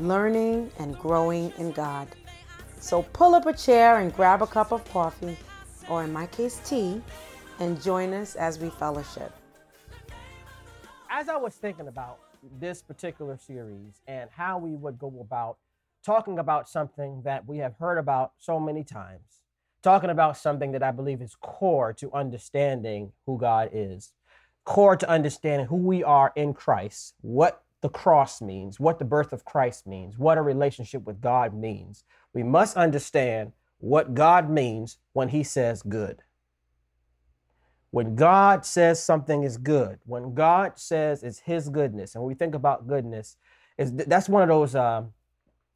learning and growing in God. So pull up a chair and grab a cup of coffee, or in my case, tea, and join us as we fellowship. As I was thinking about this particular series and how we would go about talking about something that we have heard about so many times, talking about something that I believe is core to understanding who God is, core to understanding who we are in Christ, what the cross means, what the birth of Christ means, what a relationship with God means. We must understand what God means when He says good. When God says something is good, when God says it's His goodness, and when we think about goodness, is that's one of those uh,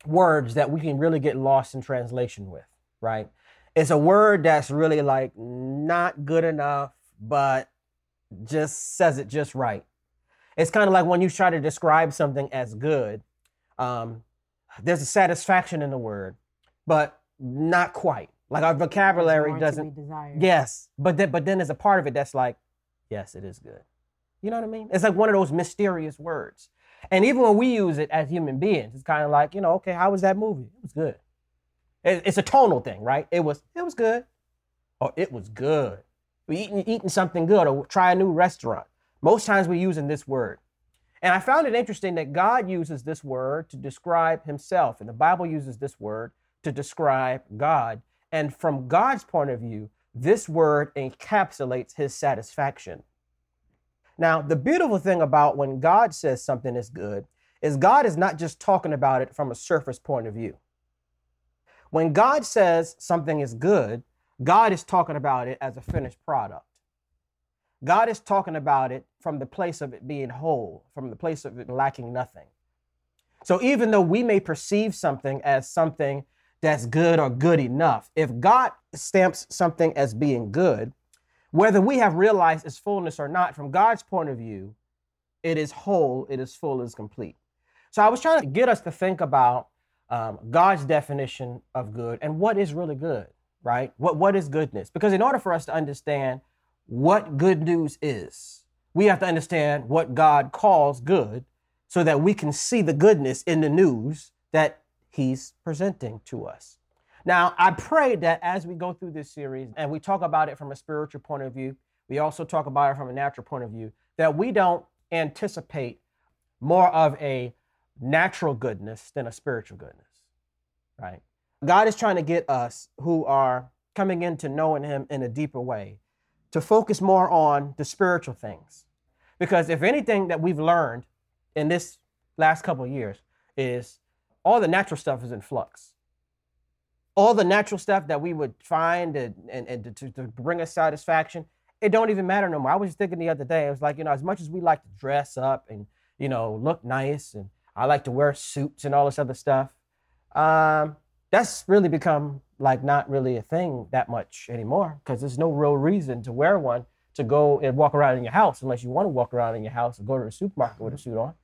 words that we can really get lost in translation with, right? It's a word that's really like not good enough, but just says it just right it's kind of like when you try to describe something as good, um, there's a satisfaction in the word, but not quite. Like our vocabulary doesn't. Yes, but then but then there's a part of it that's like, yes, it is good. You know what I mean? It's like one of those mysterious words. And even when we use it as human beings, it's kind of like, you know, okay, how was that movie? It was good. It's a tonal thing, right? It was it was good. Or it was good. We eating eating something good or try a new restaurant. Most times we're using this word. And I found it interesting that God uses this word to describe himself, and the Bible uses this word to describe God. And from God's point of view, this word encapsulates his satisfaction. Now, the beautiful thing about when God says something is good is God is not just talking about it from a surface point of view. When God says something is good, God is talking about it as a finished product. God is talking about it from the place of it being whole, from the place of it lacking nothing. So even though we may perceive something as something that's good or good enough, if God stamps something as being good, whether we have realized its fullness or not, from God's point of view, it is whole, it is full, it is complete. So I was trying to get us to think about um, God's definition of good and what is really good, right? What, what is goodness? Because in order for us to understand what good news is. We have to understand what God calls good so that we can see the goodness in the news that He's presenting to us. Now, I pray that as we go through this series and we talk about it from a spiritual point of view, we also talk about it from a natural point of view, that we don't anticipate more of a natural goodness than a spiritual goodness, right? God is trying to get us who are coming into knowing Him in a deeper way to focus more on the spiritual things. Because if anything that we've learned in this last couple of years is all the natural stuff is in flux. All the natural stuff that we would find and, and, and to, to bring us satisfaction, it don't even matter no more. I was thinking the other day, it was like, you know, as much as we like to dress up and, you know, look nice and I like to wear suits and all this other stuff, um, that's really become like not really a thing that much anymore because there's no real reason to wear one to go and walk around in your house unless you want to walk around in your house and go to the supermarket with a suit on.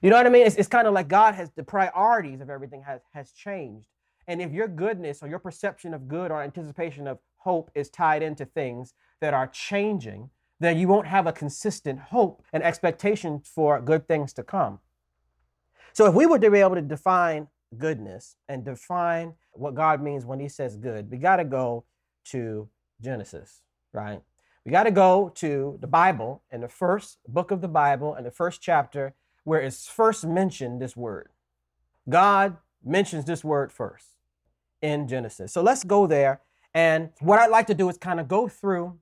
You know what I mean? It's, it's kind of like God has the priorities of everything has has changed. And if your goodness or your perception of good or anticipation of hope is tied into things that are changing, then you won't have a consistent hope and expectation for good things to come. So if we were to be able to define goodness and define what God means when he says good, we got to go to Genesis, right? We got to go to the Bible and the first book of the Bible and the first chapter where it's first mentioned this word. God mentions this word first in Genesis. So let's go there. And what I'd like to do is kind of go through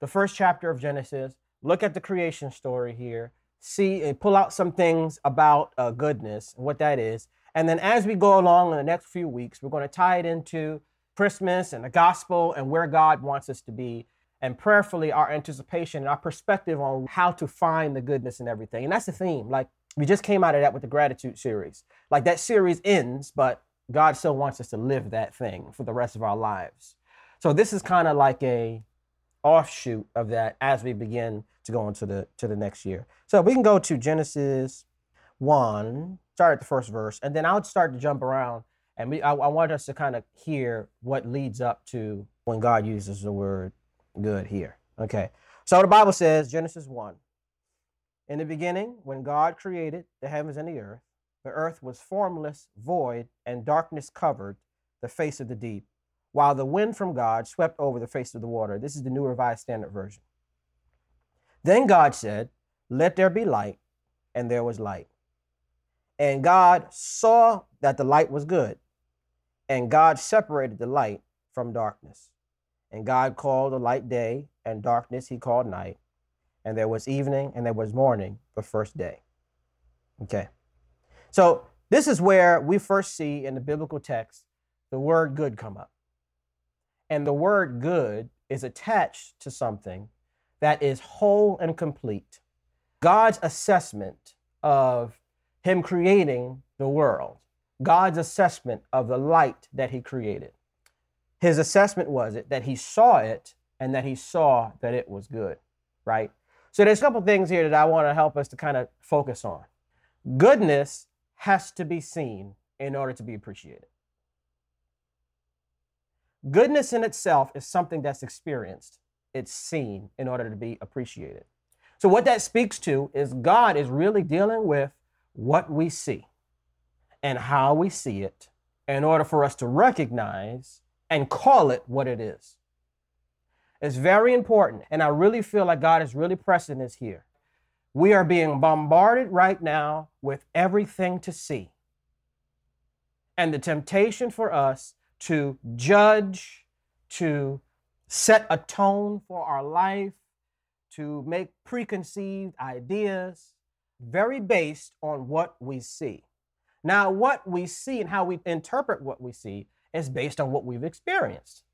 the first chapter of Genesis, look at the creation story here, see and pull out some things about uh, goodness and what that is, and then as we go along in the next few weeks, we're going to tie it into Christmas and the gospel and where God wants us to be, and prayerfully our anticipation and our perspective on how to find the goodness in everything. And that's the theme. Like We just came out of that with the gratitude series. Like that series ends, but God still wants us to live that thing for the rest of our lives. So this is kind of like a offshoot of that as we begin to go into the to the next year. So we can go to Genesis 1, start at the first verse, and then I'll start to jump around and we I, I want us to kind of hear what leads up to when God uses the word good here. Okay. So the Bible says, Genesis 1. In the beginning, when God created the heavens and the earth, the earth was formless, void, and darkness covered the face of the deep, while the wind from God swept over the face of the water. This is the New Revised Standard Version. Then God said, Let there be light, and there was light. And God saw that the light was good, and God separated the light from darkness. And God called the light day, and darkness he called night. And there was evening, and there was morning, the first day. Okay. So this is where we first see in the biblical text the word good come up. And the word good is attached to something that is whole and complete. God's assessment of Him creating the world, God's assessment of the light that He created. His assessment was it that He saw it and that He saw that it was good, right? So there's a couple things here that I want to help us to kind of focus on. Goodness has to be seen in order to be appreciated. Goodness in itself is something that's experienced, it's seen in order to be appreciated. So, what that speaks to is God is really dealing with what we see and how we see it in order for us to recognize and call it what it is. It's very important, and I really feel like God is really pressing this here. We are being bombarded right now with everything to see. And the temptation for us to judge, to set a tone for our life, to make preconceived ideas, very based on what we see. Now, what we see and how we interpret what we see is based on what we've experienced,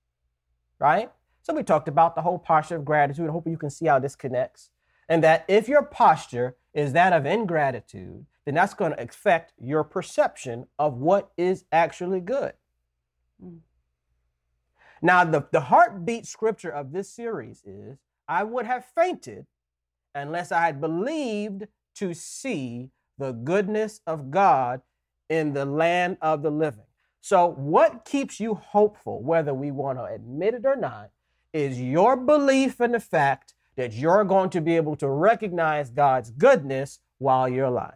right? So, we talked about the whole posture of gratitude. I hope you can see how this connects and that if your posture is that of ingratitude, then that's going to affect your perception of what is actually good. Mm. Now, the, the heartbeat scripture of this series is I would have fainted unless I had believed to see the goodness of God in the land of the living. So, what keeps you hopeful, whether we want to admit it or not, is your belief in the fact that you're going to be able to recognize God's goodness while you're alive.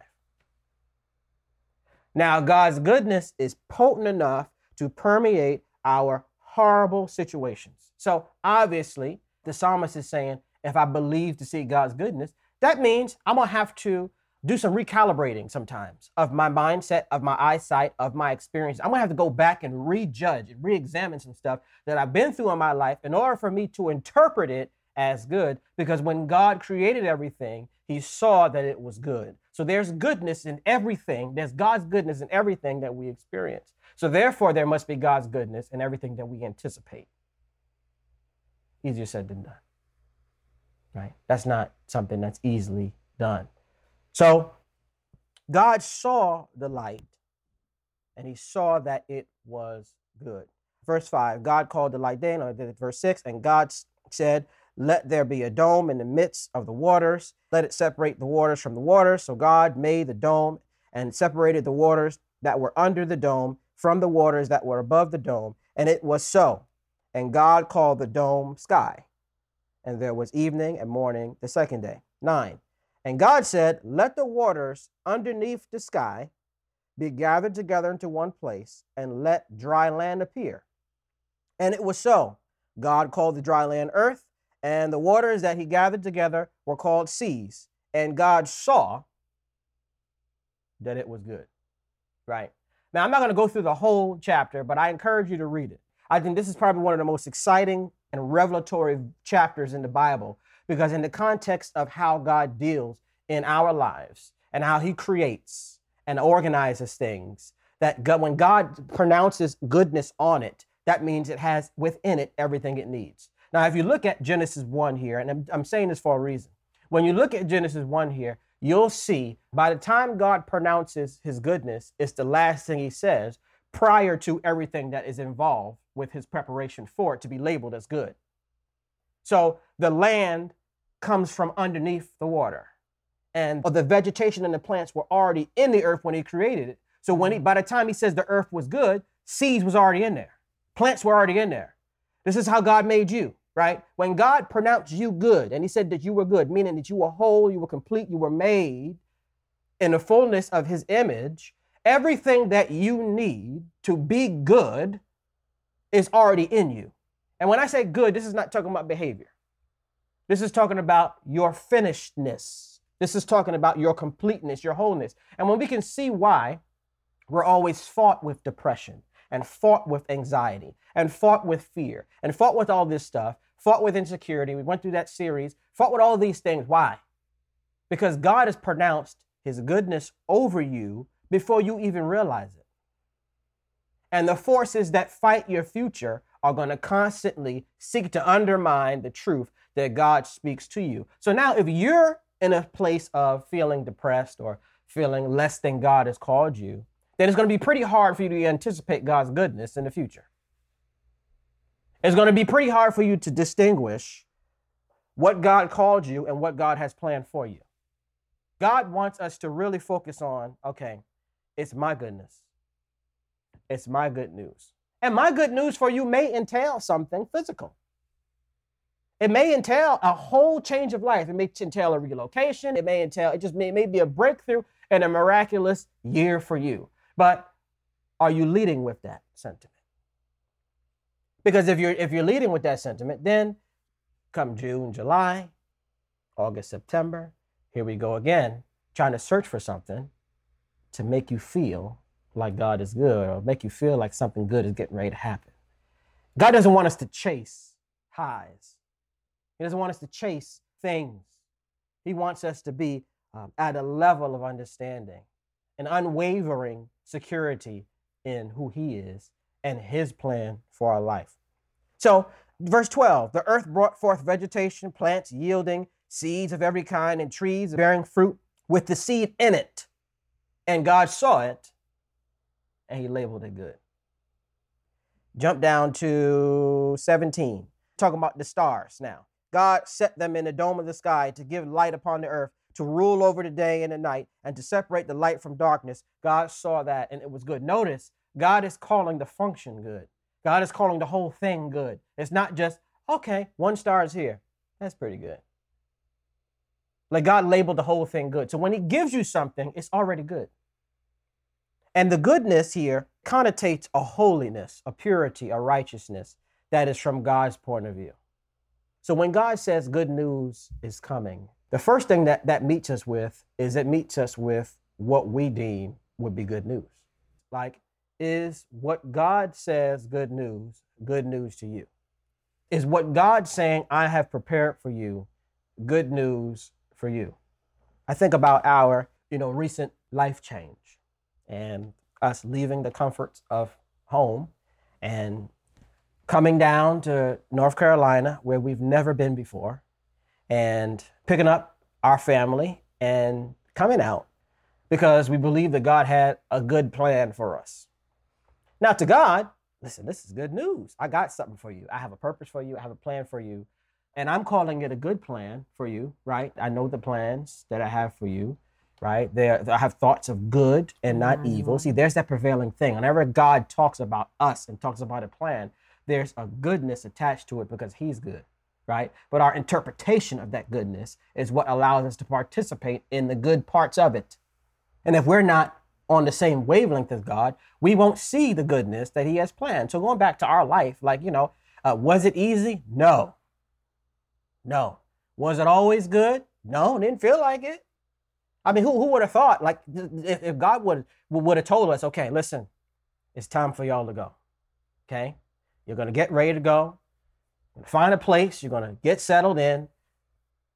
Now, God's goodness is potent enough to permeate our horrible situations. So, obviously, the psalmist is saying, if I believe to see God's goodness, that means I'm going to have to do some recalibrating sometimes of my mindset, of my eyesight, of my experience. I'm to have to go back and rejudge and re examine some stuff that I've been through in my life in order for me to interpret it as good because when God created everything, he saw that it was good. So there's goodness in everything. There's God's goodness in everything that we experience. So therefore, there must be God's goodness in everything that we anticipate. Easier said than done. Right? That's not something that's easily done. So God saw the light and he saw that it was good. Verse 5 God called the light day, or verse 6, and God said, let there be a dome in the midst of the waters. Let it separate the waters from the waters. So God made the dome and separated the waters that were under the dome from the waters that were above the dome. And it was so. And God called the dome sky. And there was evening and morning the second day. Nine. And God said, Let the waters underneath the sky be gathered together into one place, and let dry land appear. And it was so. God called the dry land earth, and the waters that he gathered together were called seas. And God saw that it was good. Right? Now, I'm not going to go through the whole chapter, but I encourage you to read it. I think this is probably one of the most exciting and revelatory chapters in the Bible because, in the context of how God deals in our lives and how he creates and organizes things, that God, when God pronounces goodness on it, that means it has within it everything it needs. Now, if you look at Genesis 1 here, and I'm, I'm saying this for a reason, when you look at Genesis 1 here, you'll see by the time God pronounces his goodness, it's the last thing he says prior to everything that is involved with his preparation for it to be labeled as good. So the land comes from underneath the water. And the vegetation and the plants were already in the earth when he created it. So when he mm-hmm. by the time he says the earth was good, seeds was already in there. Plants were already in there. This is how God made you, right? When God pronounced you good and he said that you were good, meaning that you were whole, you were complete, you were made in the fullness of his image, everything that you need to be good is already in you. And when I say good, this is not talking about behavior. This is talking about your finishedness. This is talking about your completeness, your wholeness. And when we can see why we're always fought with depression and fought with anxiety and fought with fear and fought with all this stuff, fought with insecurity, we went through that series, fought with all these things. Why? Because God has pronounced his goodness over you before you even realize it. And the forces that fight your future are going to constantly seek to undermine the truth that God speaks to you. So now, if you're in a place of feeling depressed or feeling less than God has called you, then it's going to be pretty hard for you to anticipate God's goodness in the future. It's going to be pretty hard for you to distinguish what God called you and what God has planned for you. God wants us to really focus on okay, it's my goodness. It's my good news. And my good news for you may entail something physical. It may entail a whole change of life. It may entail a relocation. It may entail, it just may, may be a breakthrough and a miraculous year for you. But are you leading with that sentiment? Because if you're if you're leading with that sentiment, then come June, July, August, September, here we go again, trying to search for something to make you feel like God is good or make you feel like something good is getting ready to happen. God doesn't want us to chase highs. He doesn't want us to chase things. He wants us to be um, at a level of understanding, an unwavering security in who He is and His plan for our life. So, verse 12 the earth brought forth vegetation, plants yielding seeds of every kind, and trees bearing fruit with the seed in it. And God saw it and he labeled it good. Jump down to 17. Talking about the stars now. God set them in the dome of the sky to give light upon the earth, to rule over the day and the night, and to separate the light from darkness. God saw that and it was good. Notice, God is calling the function good. God is calling the whole thing good. It's not just, okay, one star is here. That's pretty good. Like God labeled the whole thing good. So when He gives you something, it's already good. And the goodness here connotates a holiness, a purity, a righteousness that is from God's point of view. So when God says good news is coming, the first thing that that meets us with is it meets us with what we deem would be good news. Like, is what God says good news, good news to you? Is what God saying, I have prepared for you, good news for you? I think about our, you know, recent life change and us leaving the comforts of home and coming down to North Carolina, where we've never been before, and picking up our family and coming out because we believe that God had a good plan for us. Now, to God, listen, this is good news. I got something for you. I have a purpose for you. I have a plan for you. And I'm calling it a good plan for you, right? I know the plans that I have for you right? They I have thoughts of good and not mm-hmm. evil. See, there's that prevailing thing. Whenever God talks about us and talks about a plan, there's a goodness attached to it because He's good, right? But our interpretation of that goodness is what allows us to participate in the good parts of it. And if we're not on the same wavelength as God, we won't see the goodness that He has planned. So going back to our life, like you know, uh, was it easy? No. No. Was it always good? No, didn't feel like it. I mean, who, who would have thought, like, if, if God would, would have told us, okay, listen, it's time for y'all to go. Okay? You're to get ready to go, find a place, you're to get settled in.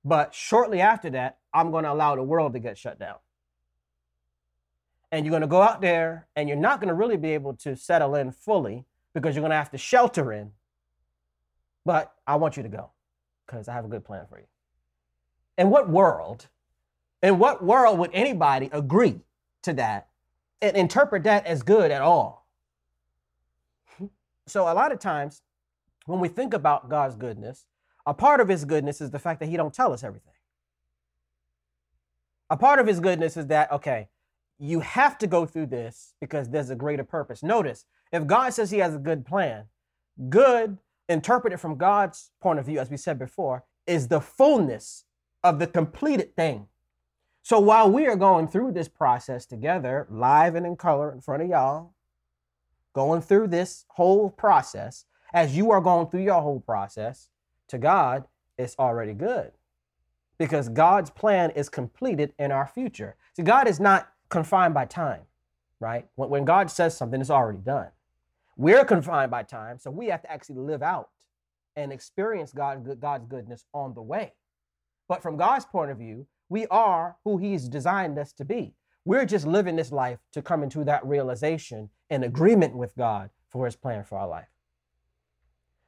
But shortly after that, I'm to allow the world to get shut down. And you're to go out there and you're not to really be able to settle in fully because you're to have to shelter in. But I want you to go because I have a good plan for you. In what world In what world would anybody agree to that and interpret that as good at all? So a lot of times when we think about God's goodness, a part of his goodness is the fact that he don't tell us everything. A part of his goodness is that okay, you have to go through this because there's a greater purpose. Notice, if God says he has a good plan, good interpreted from God's point of view as we said before is the fullness of the completed thing. So while we are going through this process together, live and in color in front of y'all, going through this whole process, as you are going through your whole process, to God, it's already good. Because God's plan is completed in our future. See, God is not confined by time, right? When, when God says something, it's already done. We're confined by time, so we have to actually live out and experience God, God's goodness on the way. But from God's point of view, we are who He's designed us to be. We're just living this life to come into that realization and agreement with God for His plan for our life.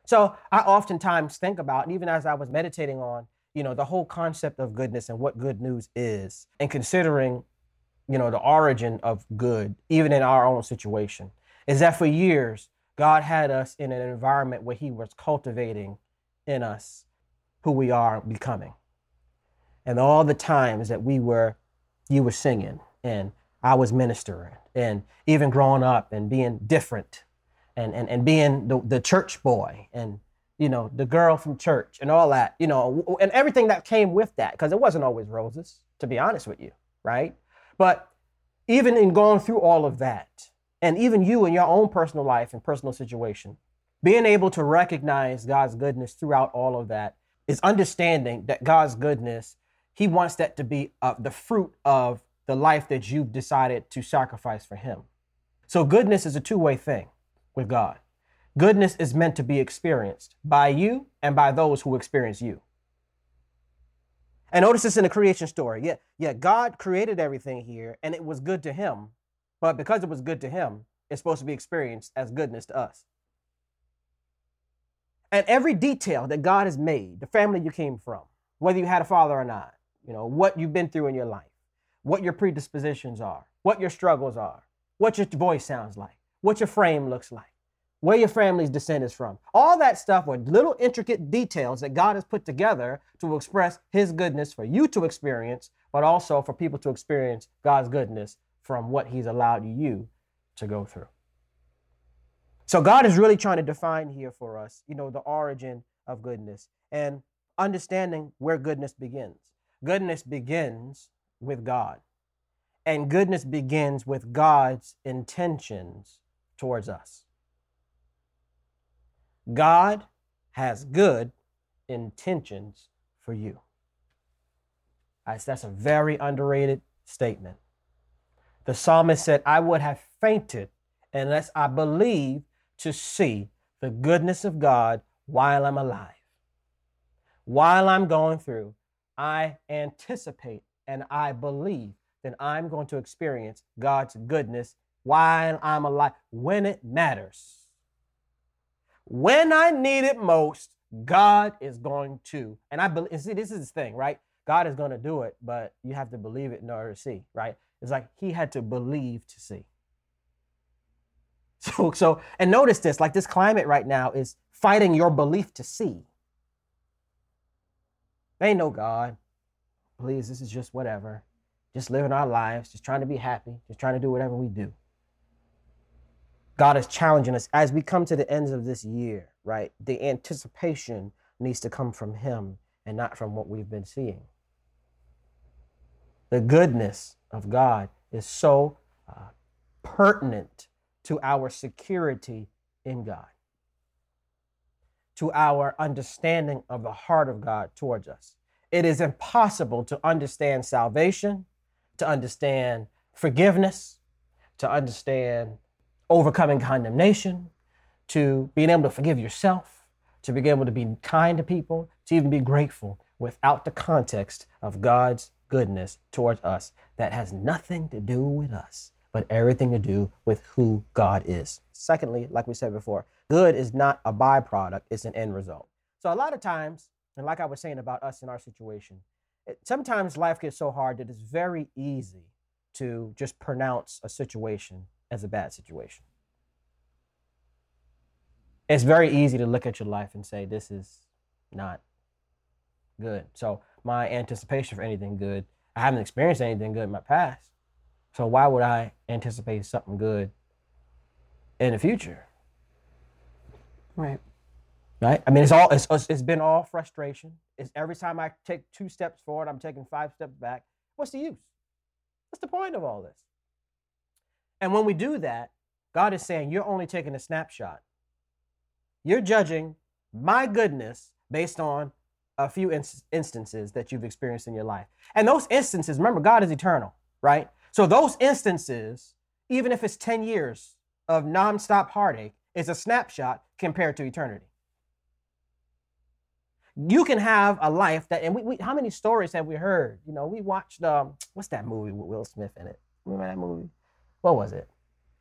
So I oftentimes think about, and even as I was meditating on, you know, the whole concept of goodness and what good news is, and considering, you know, the origin of good, even in our own situation, is that for years, God had us in an environment where He was cultivating in us who we are becoming. And all the times that we were, you were singing, and I was ministering, and even growing up and being different and, and, and being the, the church boy and you know the girl from church and all that you know and everything that came with that because it wasn't always roses to be honest with you right but even in going through all of that and even you in your own personal life and personal situation being able to recognize god's goodness throughout all of that is understanding that god's goodness he wants that to be uh, the fruit of the life that you've decided to sacrifice for him so goodness is a two-way thing with God. Goodness is meant to be experienced by you and by those who experience you. And notice this in the creation story. Yeah, yeah, God created everything here and it was good to him. But because it was good to him, it's supposed to be experienced as goodness to us. And every detail that God has made, the family you came from, whether you had a father or not, you know, what you've been through in your life, what your predispositions are, what your struggles are, what your voice sounds like, what your frame looks like, where your family's descent is from. All that stuff are little intricate details that God has put together to express His goodness for you to experience, but also for people to experience God's goodness from what He's allowed you to go through. So God is really trying to define here for us, you know, the origin of goodness and understanding where goodness begins. Goodness begins with God. And goodness begins with God's intentions towards us. God has good intentions for you. That's a very underrated statement. The psalmist said, I would have fainted unless I believed to see the goodness of God while I'm alive. While I'm going through, I anticipate and I believe that I'm going to experience God's goodness while I'm alive, when it matters. When I need it most, God is going to. And I believe, see, this is the thing, right? God is going to do it, but you have to believe it in order to see, right? It's like he had to believe to see. So, so, and notice this, like this climate right now is fighting your belief to see. Ain't no God. Please, this is just whatever. Just living our lives, just trying to be happy, just trying to do whatever we do. God is challenging us as we come to the ends of this year, right? The anticipation needs to come from Him and not from what we've been seeing. The goodness of God is so uh, pertinent to our security in God, to our understanding of the heart of God towards us. It is impossible to understand salvation, to understand forgiveness, to understand overcoming condemnation, to being able to forgive yourself, to being able to be kind to people, to even be grateful without the context of God's goodness towards us that has nothing to do with us, but everything to do with who God is. Secondly, like we said before, good is not a byproduct, it's an end result. So a lot of times, and like I was saying about us in our situation, it- sometimes life gets so hard that it's very easy to just pronounce a situation as a bad situation. It's very easy to look at your life and say, this is not good. So, my anticipation for anything good, I haven't experienced anything good in my past. So, why would I anticipate something good in the future? Right. right? I mean, it's all it's, it's been all frustration. It's every time I take two steps forward, I'm taking five steps back. What's the use? What's the point of all this? And when we do that, God is saying you're only taking a snapshot. You're judging my goodness based on a few ins- instances that you've experienced in your life. And those instances, remember, God is eternal, right? So those instances, even if it's 10 years of nonstop heartache, is a snapshot compared to eternity you can have a life that, and we, we how many stories have we heard? You know, we watched um, what's that movie with Will Smith in it? Remember that movie? What was it?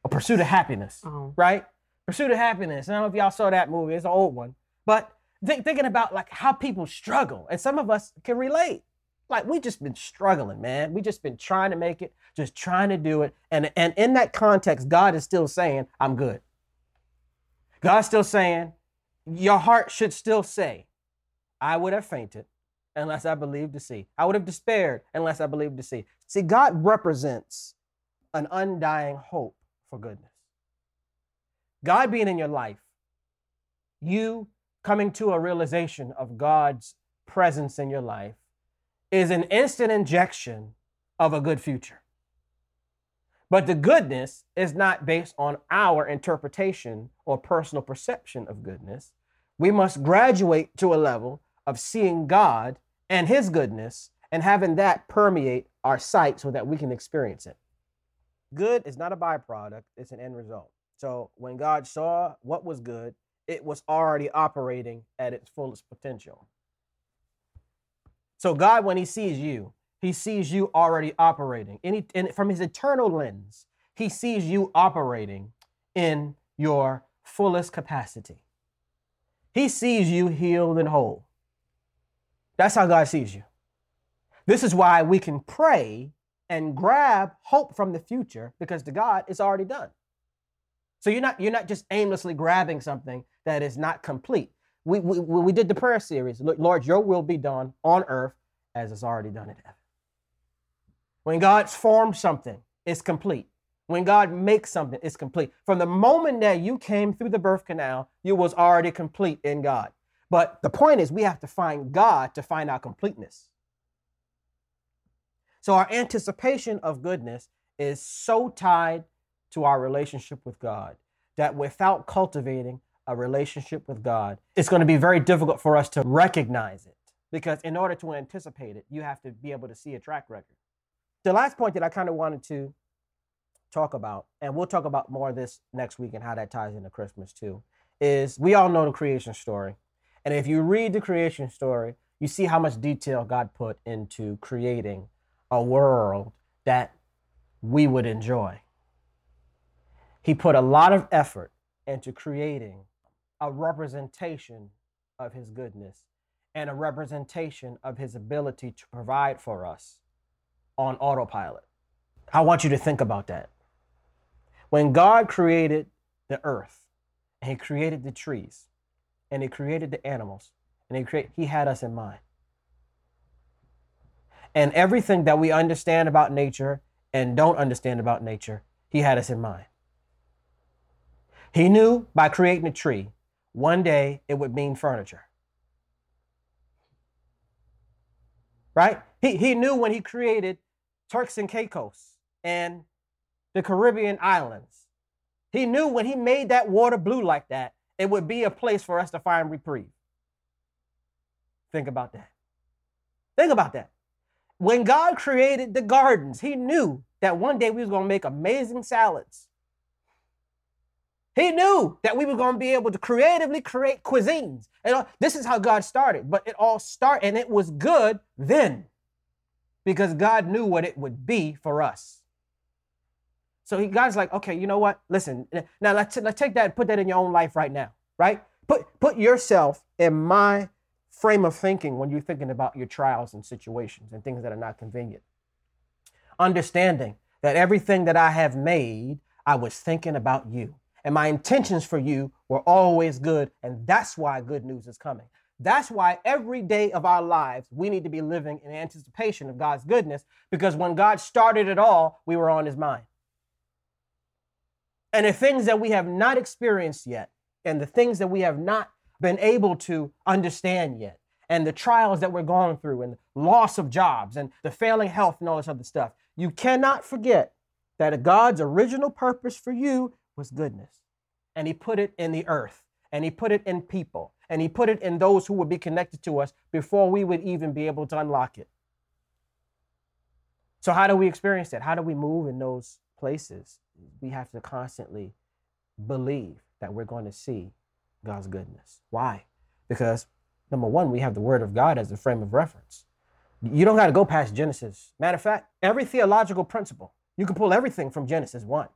A Pursuit of Happiness, Oh. right? Pursuit of Happiness. I don't know if y'all saw that movie. It's an old one, but think, thinking about like how people struggle, and some of us can relate. Like we just been struggling, man. We just been trying to make it, just trying to do it, and and in that context, God is still saying, "I'm good." God's still saying, your heart should still say, I would have fainted unless I believed to see. I would have despaired unless I believed to see. See, God represents an undying hope for goodness. God being in your life, you coming to a realization of God's presence in your life is an instant injection of a good future. But the goodness is not based on our interpretation or personal perception of goodness. We must graduate to a level of seeing God and His goodness and having that permeate our sight so that we can experience it. Good is not a byproduct, it's an end result. So when God saw what was good, it was already operating at its fullest potential. So God, when He sees you, He sees you already operating. Any, and from His eternal lens, He sees you operating in your fullest capacity. He sees you healed and whole. That's how God sees you. This is why we can pray and grab hope from the future because to God it's already done. So you're not you're not just aimlessly grabbing something that is not complete. We we, we did the prayer series. Lord, your will be done on earth as it's already done in heaven. When God's formed something, it's complete. When God makes something, it's complete. From the moment that you came through the birth canal, you was already complete in God. But the point is, we have to find God to find our completeness. So our anticipation of goodness is so tied to our relationship with God that without cultivating a relationship with God, it's going to be very difficult for us to recognize it. Because in order to anticipate it, you have to be able to see a track record. The last point that I kind of wanted to talk about, and we'll talk about more of this next week and how that ties into Christmas too, is we all know the creation story. And if you read the creation story, you see how much detail God put into creating a world that we would enjoy. He put a lot of effort into creating a representation of his goodness and a representation of his ability to provide for us on autopilot. I want you to think about that. When God created the earth, and he created the trees, and he created the animals, and he create, he had us in mind. And everything that we understand about nature and don't understand about nature, he had us in mind. He knew by creating a tree, one day it would mean furniture. Right? He, he knew when he created Turks and Caicos and the Caribbean islands. He knew when he made that water blue like that, it would be a place for us to find reprieve. Think about that. Think about that. When God created the gardens, he knew that one day we was going to make amazing salads. He knew that we were going to be able to creatively create cuisines. And all- this is how God started, but it all started and it was good then because God knew what it would be for us. So he, God's like, okay, you know what? Listen, now let's, let's take that and put that in your own life right now, right? Put, put yourself in my frame of thinking when you're thinking about your trials and situations and things that are not convenient. Understanding that everything that I have made, I was thinking about you. And my intentions for you were always good. And that's why good news is coming. That's why every day of our lives, we need to be living in anticipation of God's goodness because when God started it all, we were on his mind. And the things that we have not experienced yet, and the things that we have not been able to understand yet, and the trials that we're going through, and loss of jobs, and the failing health, and all this other stuff, you cannot forget that God's original purpose for you was goodness. And He put it in the earth, and He put it in people, and He put it in those who would be connected to us before we would even be able to unlock it. So, how do we experience that? How do we move in those places? We have to constantly believe that we're going to see God's goodness. Why? Because number one, we have the Word of God as a frame of reference. You don't got to go past Genesis. Matter of fact, every theological principle, you can pull everything from Genesis 1.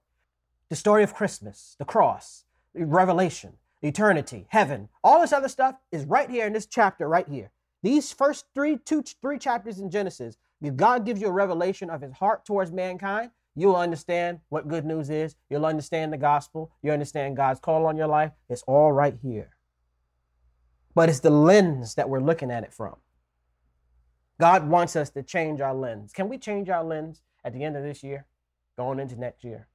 The story of Christmas, the cross, the Revelation, eternity, heaven, all this other stuff is right here in this chapter right here. These first three, two, three chapters in Genesis, if God gives you a revelation of his heart towards mankind, you'll understand what good news is. You'll understand the gospel. You understand God's call on your life. It's all right here. But it's the lens that we're looking at it from. God wants us to change our lens. Can we change our lens at the end of this year, going into next year?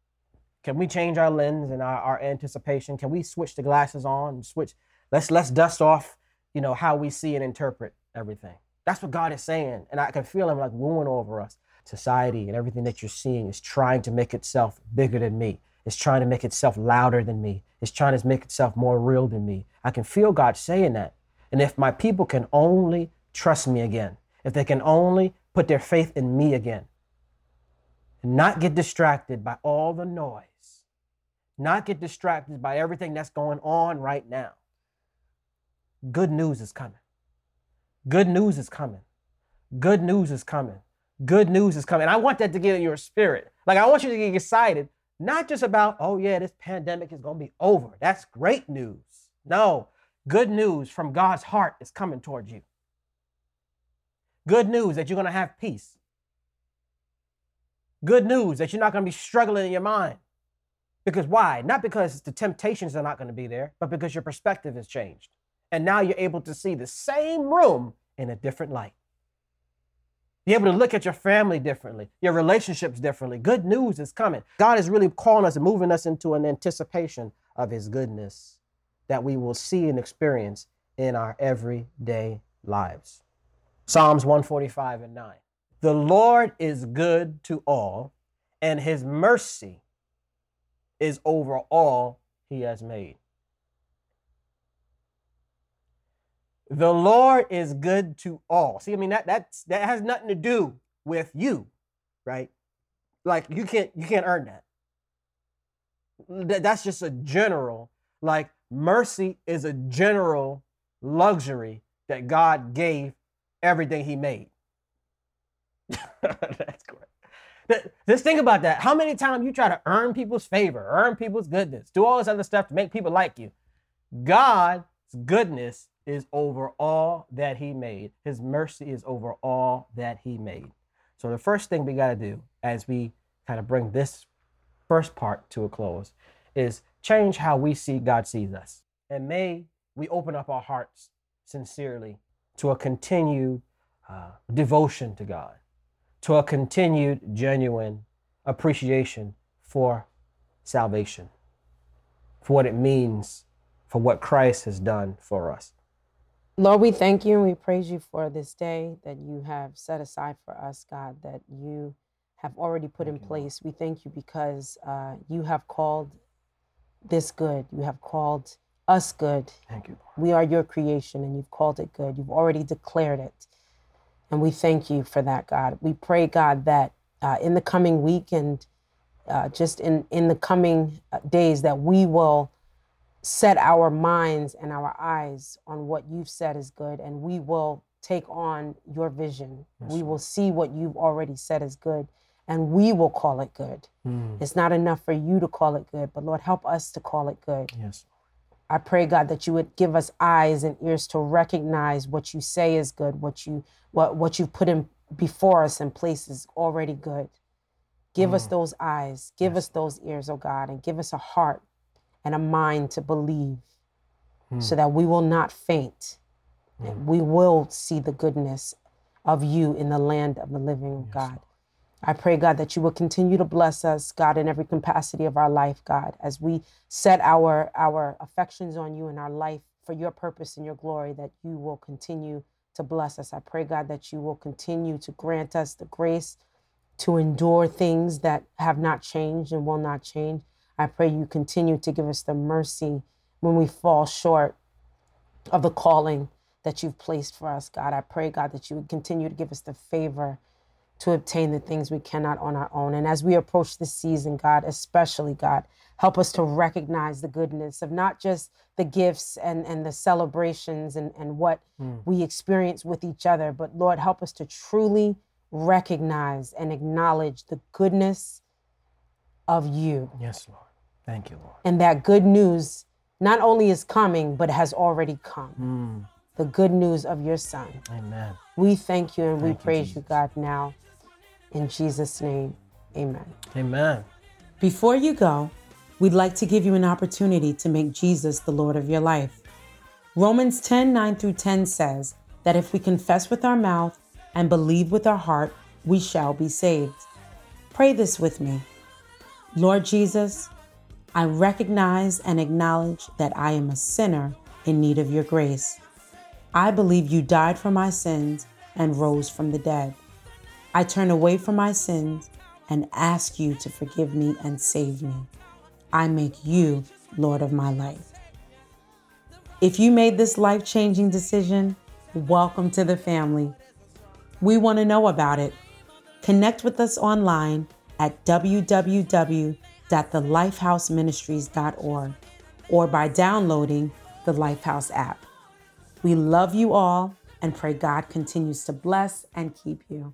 Can we change our lens and our, our anticipation? Can we switch the glasses on switch? Let's let's dust off, you know, how we see and interpret everything. That's what God is saying. And I can feel him like wooing over us. Society and everything that you're seeing is trying to make itself bigger than me. It's trying to make itself louder than me. It's trying to make itself more real than me. I can feel God saying that. And if my people can only trust me again, if they can only put their faith in me again not get distracted by all the noise, not get distracted by everything that's going on right now. Good news is coming. Good news is coming. Good news is coming. Good news is coming. I want that to get in your spirit. Like, I want you to get excited, not just about, oh, yeah, this pandemic is going to be over. That's great news. No, good news from God's heart is coming towards you. Good news that you're going to have peace. Good news that you're not going to be struggling in your mind. Because why? Not because the temptations are not going to be there, but because your perspective has changed. And now you're able to see the same room in a different light. You're able to look at your family differently, your relationships differently. Good news is coming. God is really calling us and moving us into an anticipation of his goodness that we will see and experience in our everyday lives. Psalms 145 and 9. The Lord is good to all, and his mercy is over all he has made. The Lord is good to all. See, I mean that that's that has nothing to do with you, right? Like you can't you can't earn that. that that's just a general like mercy is a general luxury that God gave everything he made. That's great. Just think about that. How many times you try to earn people's favor, earn people's goodness, do all this other stuff to make people like you? God's goodness is over all that he made. His mercy is over all that he made. So the first thing we got to do as we kind of bring this first part to a close is change how we see God sees us. And may we open up our hearts sincerely to a continued uh, devotion to God, to a continued genuine appreciation for salvation, for what it means, for what Christ has done for us. Lord, we thank you and we praise you for this day that you have set aside for us, God, that you have already put thank in place. We thank you because uh, you have called this good. You have called us good. Thank you. We are your creation and you've called it good. You've already declared it. And we thank you for that, God. We pray, God, that uh, in the coming week and uh, just in, in the coming uh, days, that we will set our minds and our eyes on what you've said is good, and we will take on your vision. Yes, we will see what you've already said is good, and we will call it good. Mm. It's not enough for you to call it good, but Lord, help us to call it good. Yes. I pray, God, that you would give us eyes and ears to recognize what you say is good, what you what what you've put in before us in places already good. Give mm. us those eyes, give yes. us those ears, oh God, and give us a heart and a mind to believe mm. so that we will not faint. Mm. We will see the goodness of you in the land of the living, yes. God. I pray, God, that you will continue to bless us, God, in every capacity of our life, God, as we set our, our affections on you in our life for your purpose and your glory, that you will continue to bless us. I pray, God, that you will continue to grant us the grace to endure things that have not changed and will not change. I pray you continue to give us the mercy when we fall short of the calling that you've placed for us, God. I pray, God, that you would continue to give us the favor to obtain the things we cannot on our own. And as we approach this season, God, especially, God, help us to recognize the goodness of not just the gifts and, and the celebrations and, and what mm. we experience with each other, but Lord, help us to truly recognize and acknowledge the goodness of you. Yes, Lord. Thank you, Lord. And that good news not only is coming, but has already come. Mm. The good news of your Son. Amen. We thank you and thank we praise you, you, God, now. In Jesus' name, amen. Amen. Before you go, we'd like to give you an opportunity to make Jesus the Lord of your life. Romans 10 9 through 10 says that if we confess with our mouth and believe with our heart, we shall be saved. Pray this with me Lord Jesus, I recognize and acknowledge that I am a sinner in need of your grace. I believe you died for my sins and rose from the dead. I turn away from my sins and ask you to forgive me and save me. I make you Lord of my life. If you made this life changing decision, welcome to the family. We want to know about it. Connect with us online at www.thelifehouseministries.org or by downloading the Lifehouse app. We love you all and pray God continues to bless and keep you.